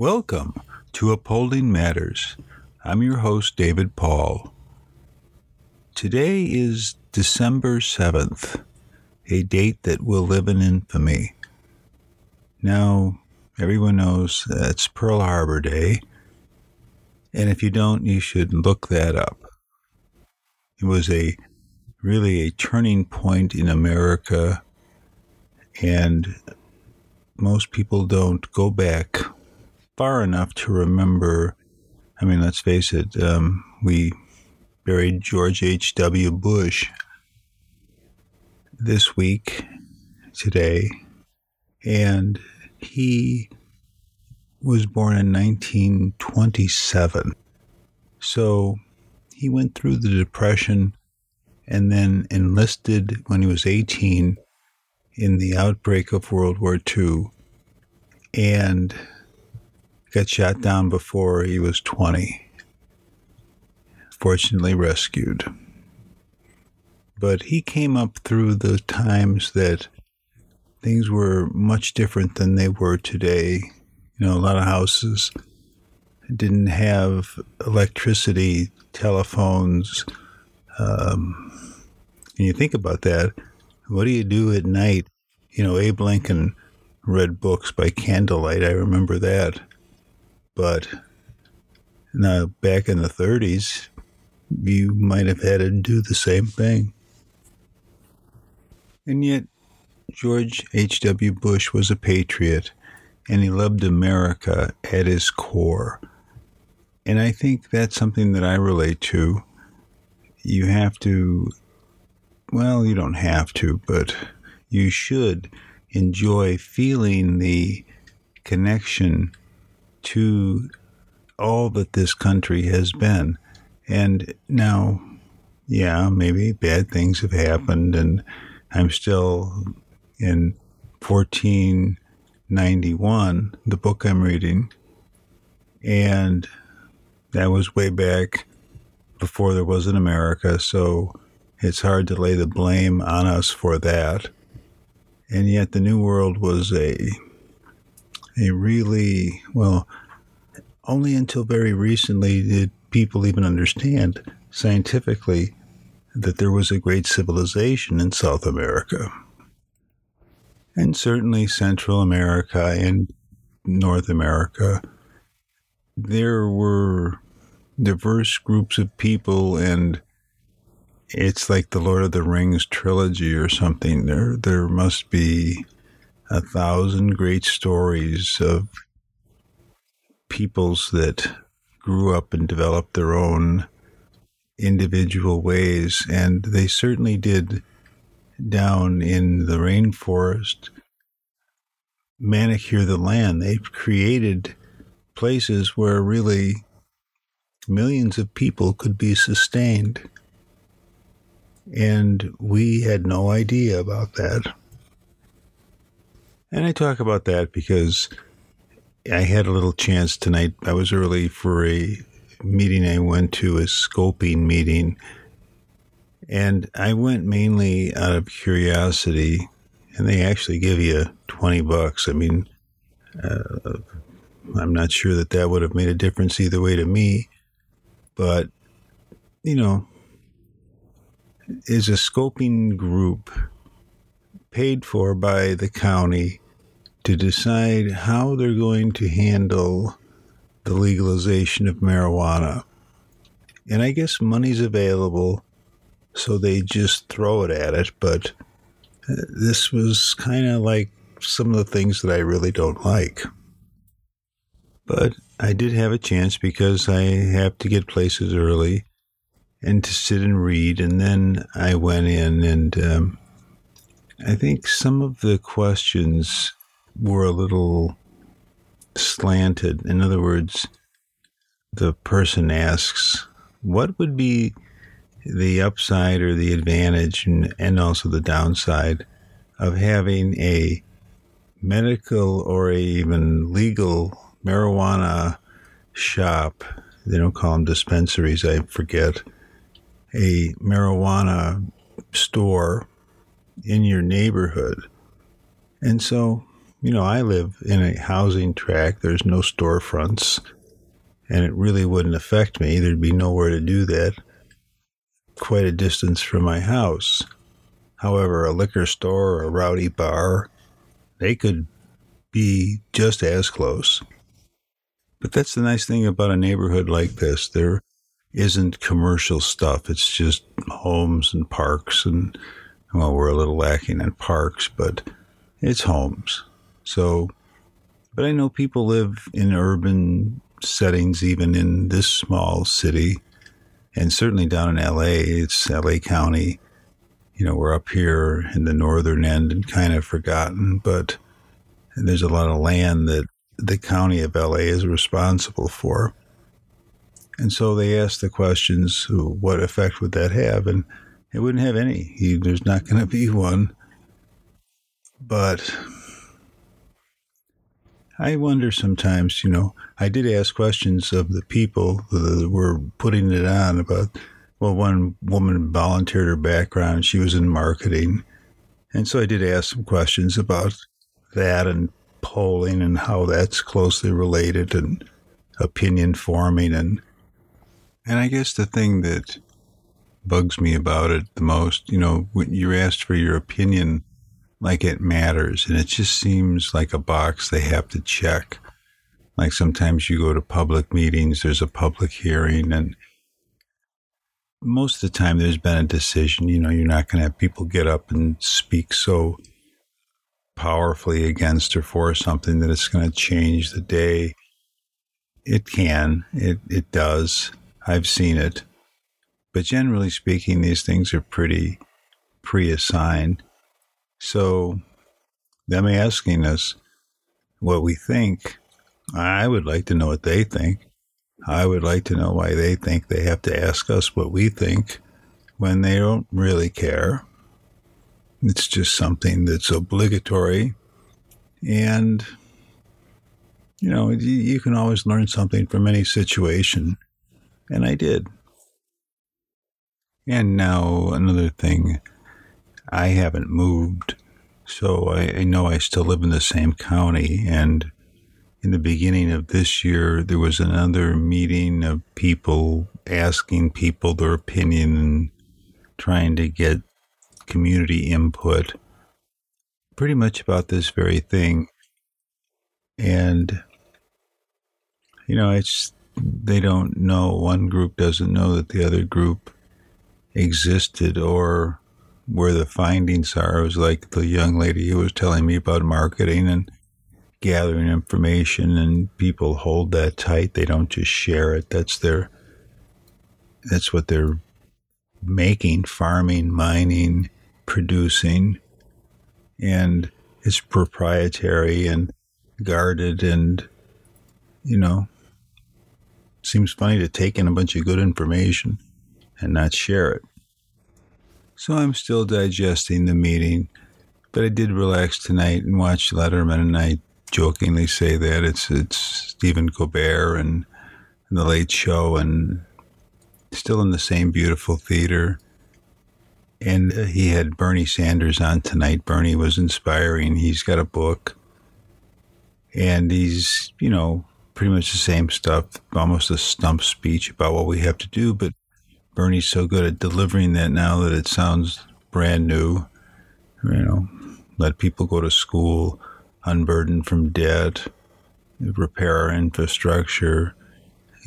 Welcome to Upholding Matters. I'm your host, David Paul. Today is December 7th, a date that will live in infamy. Now, everyone knows that's Pearl Harbor Day, and if you don't, you should look that up. It was a really a turning point in America, and most people don't go back far enough to remember. I mean, let's face it, um, we buried George H.W. Bush this week, today, and he was born in 1927. So he went through the Depression and then enlisted when he was 18 in the outbreak of World War II. And got shot down before he was 20. Fortunately, rescued. But he came up through the times that things were much different than they were today. You know, a lot of houses didn't have electricity, telephones. Um, and you think about that. What do you do at night? You know, Abe Lincoln read books by candlelight. I remember that. But now, back in the 30s, you might have had to do the same thing. And yet, George H.W. Bush was a patriot and he loved America at his core. And I think that's something that I relate to. You have to, well, you don't have to, but you should enjoy feeling the connection to all that this country has been. And now, yeah, maybe bad things have happened, and I'm still in 1491, the book I'm reading, and that was way back before there was an America, so it's hard to lay the blame on us for that. And yet, the New World was a a really, well, only until very recently did people even understand scientifically that there was a great civilization in South America. And certainly Central America and North America. There were diverse groups of people and it's like the Lord of the Rings trilogy or something. There there must be a thousand great stories of peoples that grew up and developed their own individual ways. And they certainly did down in the rainforest manicure the land. They've created places where really millions of people could be sustained. And we had no idea about that. And I talk about that because I had a little chance tonight. I was early for a meeting I went to, a scoping meeting. And I went mainly out of curiosity, and they actually give you 20 bucks. I mean, uh, I'm not sure that that would have made a difference either way to me, but, you know, is a scoping group paid for by the county to decide how they're going to handle the legalization of marijuana. And I guess money's available, so they just throw it at it. But uh, this was kind of like some of the things that I really don't like. But I did have a chance because I have to get places early and to sit and read. And then I went in and um, I think some of the questions were a little slanted. In other words, the person asks, what would be the upside or the advantage and, and also the downside of having a medical or a even legal marijuana shop? They don't call them dispensaries, I forget. A marijuana store in your neighborhood. And so, you know, I live in a housing tract, there's no storefronts, and it really wouldn't affect me. There'd be nowhere to do that, quite a distance from my house. However, a liquor store or a rowdy bar, they could be just as close. But that's the nice thing about a neighborhood like this. There isn't commercial stuff. It's just homes and parks and well, we're a little lacking in parks, but it's homes. So, but I know people live in urban settings, even in this small city, and certainly down in LA, it's LA County. You know, we're up here in the northern end and kind of forgotten, but there's a lot of land that the county of LA is responsible for. And so they asked the questions what effect would that have? And it wouldn't have any. There's not going to be one. But I wonder sometimes, you know, I did ask questions of the people that were putting it on about, well, one woman volunteered her background. She was in marketing. And so I did ask some questions about that and polling and how that's closely related and opinion forming and and I guess the thing that bugs me about it the most. You know, when you're asked for your opinion, like it matters, and it just seems like a box they have to check. Like sometimes you go to public meetings, there's a public hearing, and most of the time there's been a decision. You know, you're not going to have people get up and speak so powerfully against or for something that it's going to change the day. It can, it, it does. I've seen it. But generally speaking, these things are pretty pre assigned. So, them asking us what we think, I would like to know what they think. I would like to know why they think they have to ask us what we think when they don't really care. It's just something that's obligatory. And, you know, you can always learn something from any situation. And I did. And now another thing, I haven't moved, so I, I, know I still live in the same county. And in the beginning of this year, there was another meeting of people asking people their opinion and trying to get community input pretty much about this very thing. And, you know, it's, they don't know, one group doesn't know that the other group existed or where the findings are. It was like the young lady who was telling me about marketing and gathering information, and people hold that tight. They don't just share it. That's their, that's what they're making, farming, mining, producing, and it's proprietary and guarded and, you know, seems funny to take in a bunch of good information and not share it. So I'm still digesting the meeting, but I did relax tonight and watch Letterman, and I jokingly say that it's it's Stephen Colbert and, and the Late Show, and still in the same beautiful theater. And he had Bernie Sanders on tonight. Bernie was inspiring. He's got a book, and he's you know pretty much the same stuff, almost a stump speech about what we have to do, but Bernie's so good at delivering that now that it sounds brand new. You know, let people go to school, unburdened from debt, repair our infrastructure,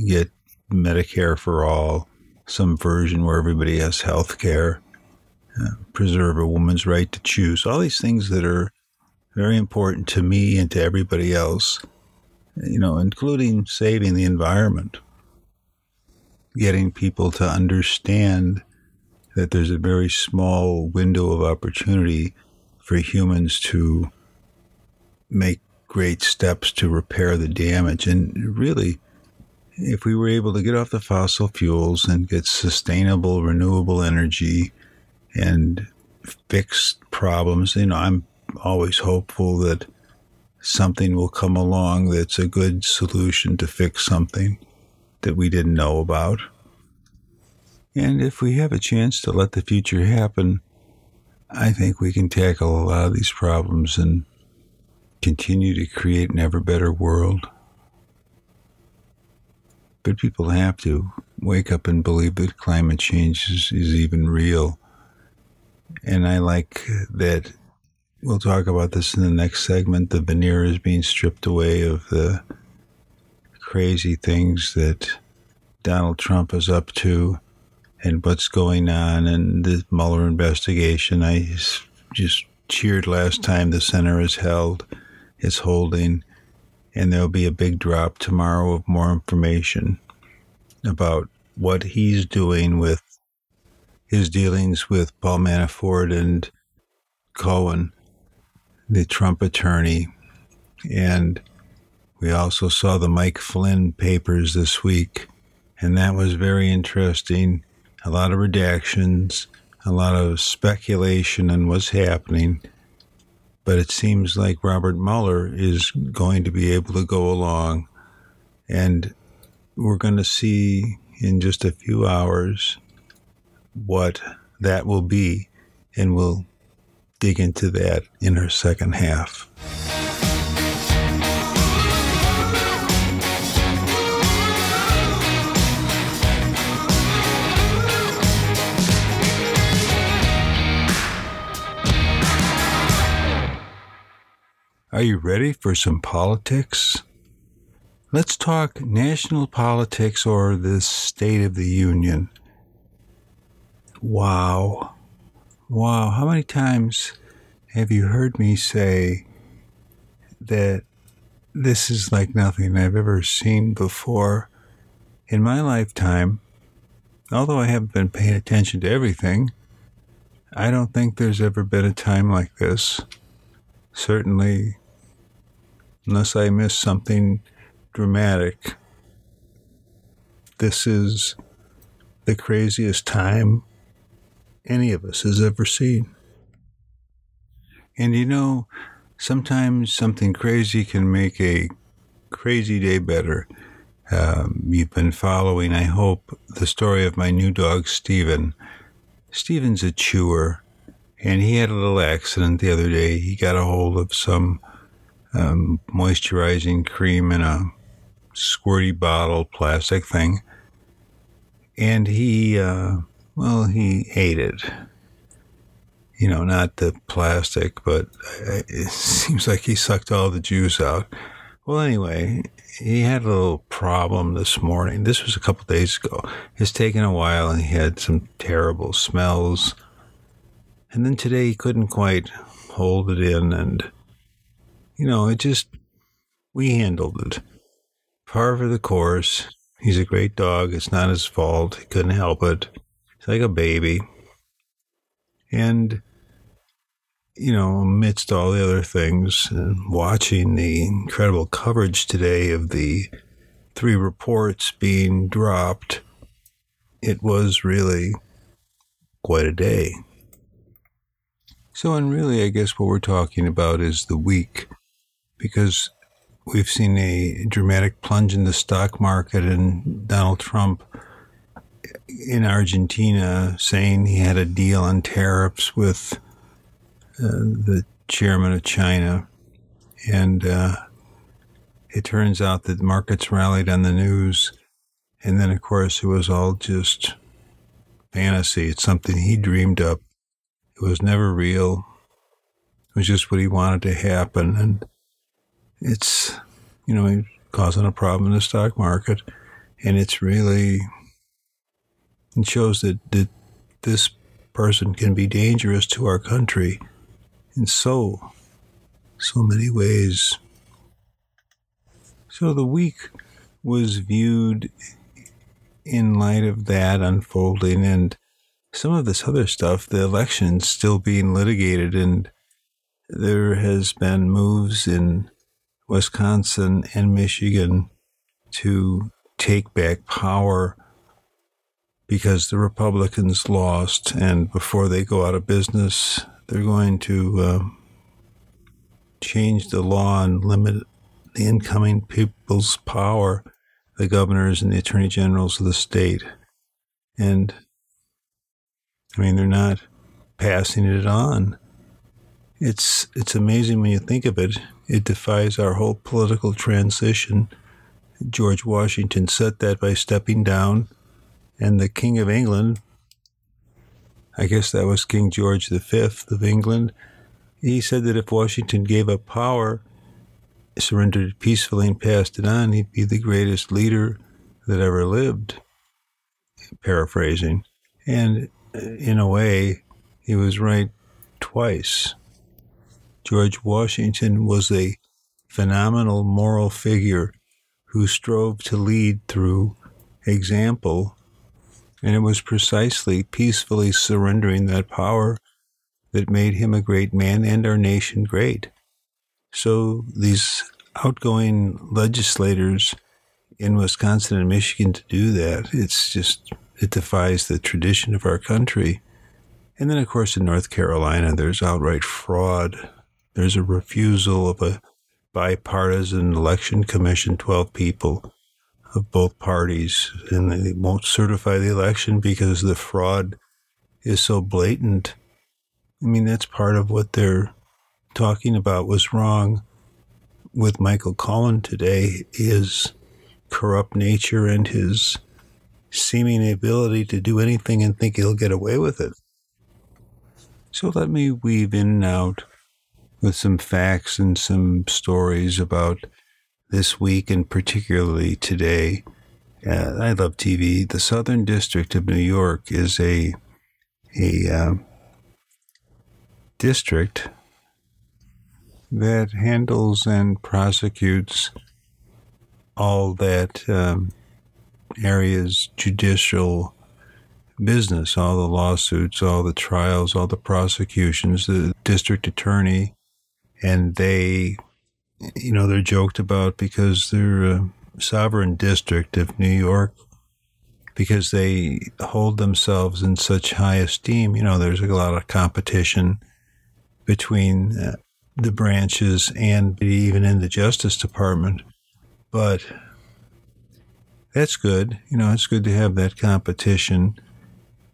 get Medicare for all, some version where everybody has health care, uh, preserve a woman's right to choose. All these things that are very important to me and to everybody else, you know, including saving the environment getting people to understand that there's a very small window of opportunity for humans to make great steps to repair the damage. And really, if we were able to get off the fossil fuels and get sustainable, renewable energy and fix problems, you know, I'm always hopeful that something will come along that's a good solution to fix something that we didn't know about. And if we have a chance to let the future happen, I think we can tackle a lot of these problems and continue to create an ever better world. But people have to wake up and believe that climate change is, is even real. And I like that we'll talk about this in the next segment. The veneer is being stripped away of the crazy things that Donald Trump is up to and what's going on and the Mueller investigation. I just cheered last time the center is held, is holding, and there'll be a big drop tomorrow of more information about what he's doing with his dealings with Paul Manafort and Cohen, the Trump attorney. And we also saw the Mike Flynn papers this week, and that was very interesting a lot of redactions, a lot of speculation on what's happening. But it seems like Robert Mueller is going to be able to go along, and we're going to see in just a few hours what that will be, and we'll dig into that in our second half. Are you ready for some politics? Let's talk national politics or the State of the Union. Wow. Wow. How many times have you heard me say that this is like nothing I've ever seen before in my lifetime? Although I haven't been paying attention to everything, I don't think there's ever been a time like this. Certainly unless I miss something dramatic. This is the craziest time any of us has ever seen. And you know, sometimes something crazy can make a crazy day better. Um, you've been following, I hope, the story of my new dog, Steven. Steven's a chewer, and he had a little accident the other day. He got a hold of some um, moisturizing cream in a squirty bottle plastic thing. And he, uh, well, he ate it. You know, not the plastic, but it seems like he sucked all the juice out. Well, anyway, he had a little problem this morning. This was a couple days ago. It's taken a while and he had some terrible smells. And then today he couldn't quite hold it in and you know, it just, we handled it. Par for the course. He's a great dog. It's not his fault. He couldn't help it. He's like a baby. And, you know, amidst all the other things, and watching the incredible coverage today of the three reports being dropped, it was really quite a day. So, and really, I guess what we're talking about is the week because we've seen a dramatic plunge in the stock market and Donald Trump in Argentina saying he had a deal on tariffs with uh, the chairman of China. And uh, it turns out that markets rallied on the news. And then, of course, it was all just fantasy. It's something he dreamed up. It was never real. It was just what he wanted to happen. And it's, you know, causing a problem in the stock market. And it's really, it shows that, that this person can be dangerous to our country in so, so many ways. So the week was viewed in light of that unfolding and some of this other stuff, the election still being litigated, and there has been moves in Wisconsin and Michigan to take back power because the Republicans lost, and before they go out of business, they're going to uh, change the law and limit the incoming people's power, the governors and the attorney generals of the state. And I mean, they're not passing it on. It's it's amazing when you think of it. It defies our whole political transition. George Washington said that by stepping down, and the King of England, I guess that was King George V of England, he said that if Washington gave up power, surrendered peacefully and passed it on, he'd be the greatest leader that ever lived. Paraphrasing. And uh, in a way, he was right twice. George Washington was a phenomenal moral figure who strove to lead through example, and it was precisely peacefully surrendering that power that made him a great man and our nation great. So these outgoing legislators in Wisconsin and Michigan to do that, it's just, it defies the tradition of our country. And then, of course, in North Carolina, there's outright fraud. There's a refusal of a bipartisan election commission, 12 people of both parties, and they won't certify the election because the fraud is so blatant. I mean, that's part of what they're talking about was wrong with Michael Cohen today his corrupt nature and his seeming ability to do anything and think he'll get away with it. So let me weave in and out with some facts and some stories about this week and particularly today. Uh, I love TV. The Southern District of New York is a a uh, district that handles and prosecutes all that um, area's judicial business, all the lawsuits, all the trials, all the prosecutions, the district attorney, and they, you know, they're joked about because they're a sovereign district of New York because they hold themselves in such high esteem. You know, there's a lot of competition between uh, the branches and even in the Justice Department. But that's good. You know, it's good to have that competition.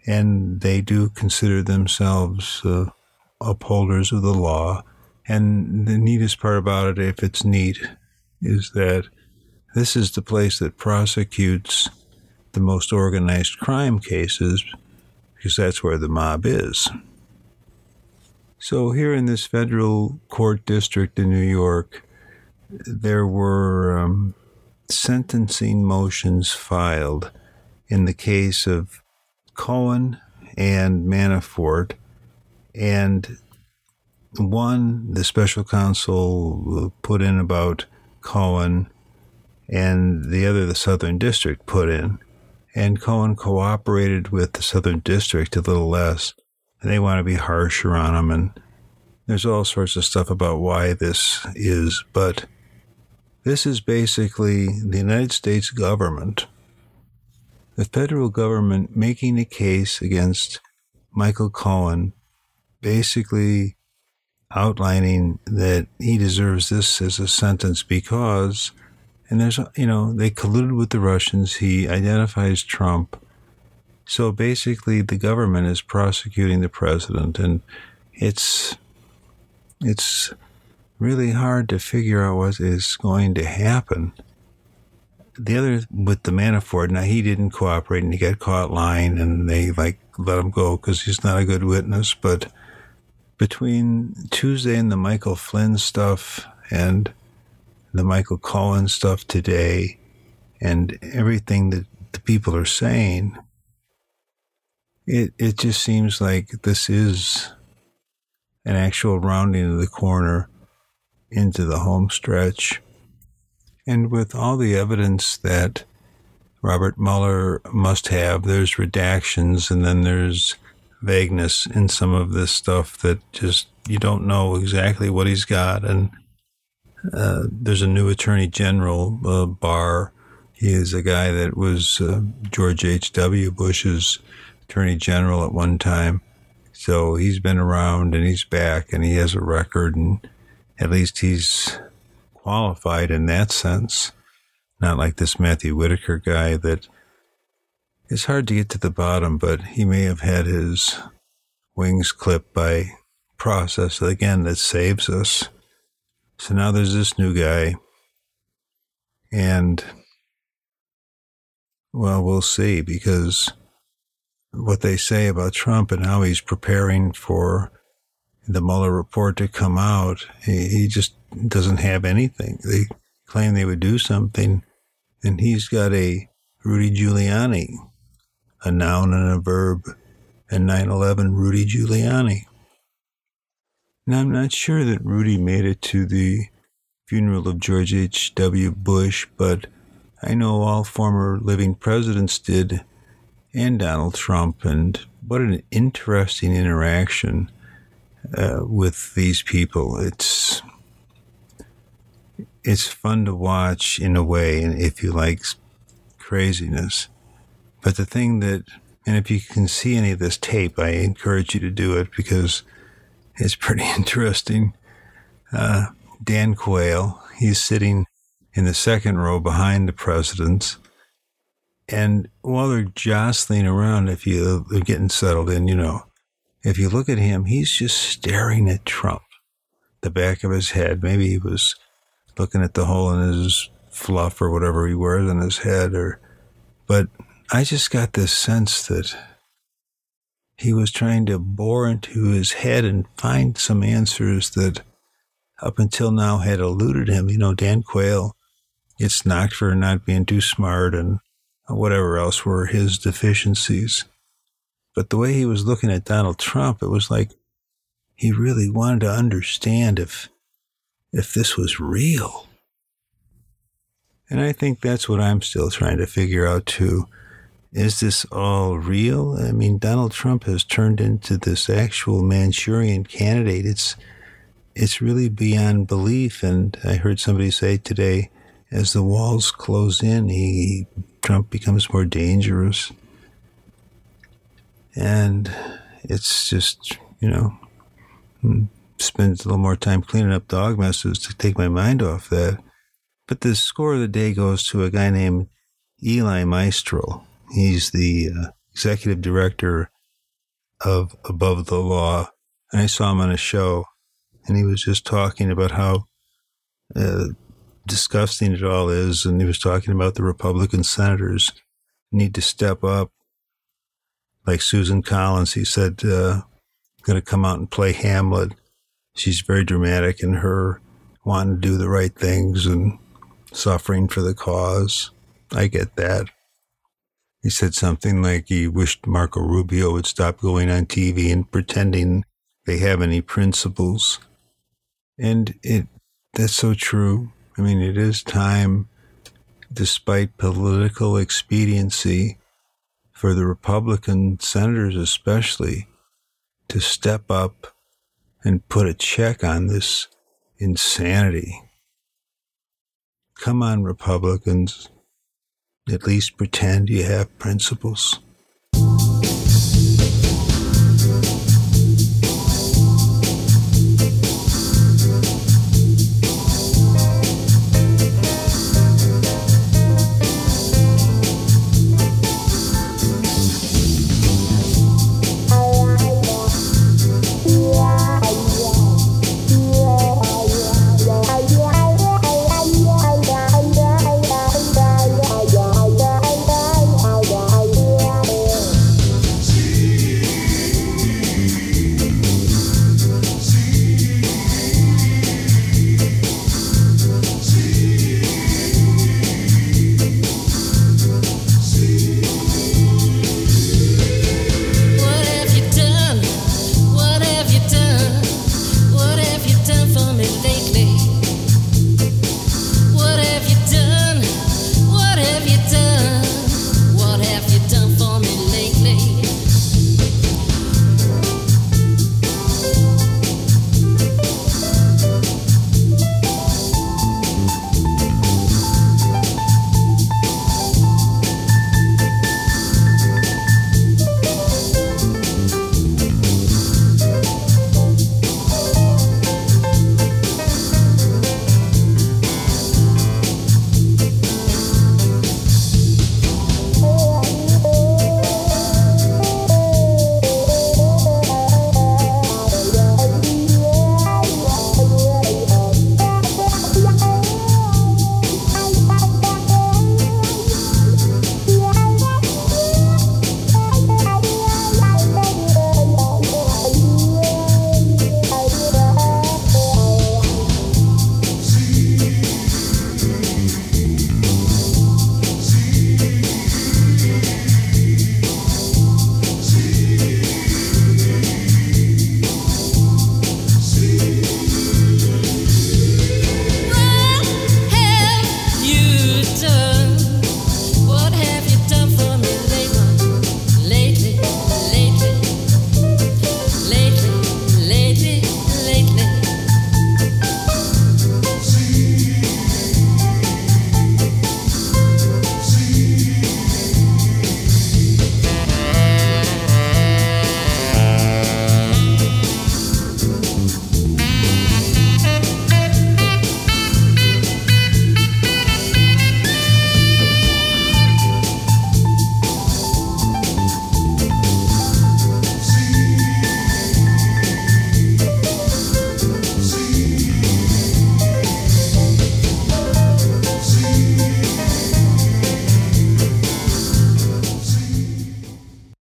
And they do consider themselves uh, upholders of the law. And the neatest part about it, if it's neat, is that this is the place that prosecutes the most organized crime cases because that's where the mob is. So, here in this federal court district in New York, there were um, sentencing motions filed in the case of Cohen and Manafort. And one, the special counsel put in about Cohen, and the other, the Southern District, put in. And Cohen cooperated with the Southern District a little less and they want to be harsher on him. And there's all sorts of stuff about why this is, but this is basically the United States government, the federal government making a case against Michael Cohen, basically outlining that he deserves this as a sentence because, and there's, you know, they colluded with the Russians. He identifies Trump so basically, the government is prosecuting the president, and it's it's really hard to figure out what is going to happen. The other with the Manafort, now he didn't cooperate and he got caught lying, and they like let him go because he's not a good witness. But between Tuesday and the Michael Flynn stuff and the Michael Cohen stuff today, and everything that the people are saying, it it just seems like this is an actual rounding of the corner into the home stretch. And with all the evidence that Robert Mueller must have, there's redactions and then there's vagueness in some of this stuff that just you don't know exactly what he's got. And uh, there's a new attorney general, uh, Barr. He is a guy that was uh, George H.W. Bush's attorney general at one time. So he's been around and he's back and he has a record and at least he's qualified in that sense. Not like this Matthew Whitaker guy that is hard to get to the bottom, but he may have had his wings clipped by process again that saves us. So now there's this new guy. And well, we'll see because what they say about Trump and how he's preparing for the Mueller report to come out, he, he just doesn't have anything. They claim they would do something, and he's got a Rudy Giuliani, a noun and a verb, and 9 11 Rudy Giuliani. Now, I'm not sure that Rudy made it to the funeral of George H.W. Bush, but I know all former living presidents did, and Donald Trump, and what an interesting interaction uh, with these people. It's it's fun to watch in a way, and if you like craziness. But the thing that, and if you can see any of this tape, I encourage you to do it because it's pretty interesting. Uh, Dan Quayle, he's sitting in the second row behind the presidents. And while they're jostling around, if you, they're getting settled in, you know, if you look at him, he's just staring at Trump, the back of his head. Maybe he was looking at the hole in his fluff or whatever he wears on his head or, but I just got this sense that he was trying to bore into his head and find some answers that up until now had eluded him. You know, Dan Quayle gets knocked for not being too smart and whatever else were his deficiencies. But the way he was looking at Donald Trump, it was like he really wanted to understand if if this was real. And I think that's what I'm still trying to figure out too. Is this all real? I mean, Donald Trump has turned into this actual Manchurian candidate. It's it's really beyond belief. And I heard somebody say today, as the walls close in, he Trump becomes more dangerous. And it's just, you know, hmm, spend a little more time cleaning up dog messes to take my mind off that. But the score of the day goes to a guy named Elie Mystal. He's the uh, executive director of Above the Law. And I saw him on a show, and he was just talking about how uh, disgusting it all is. And he was talking about the Republican senators need to step up like Susan Collins, he said, uh, going to come out and play Hamlet. She's very dramatic in her wanting to do the right things and suffering for the cause. I get that. He said something like he wished Marco Rubio would stop going on TV and pretending they have any principles. And it that's so true. I mean, it is time, despite political expediency, for the Republican senators, especially, to step up and put a check on this insanity. Come on, Republicans. At least pretend you have principles.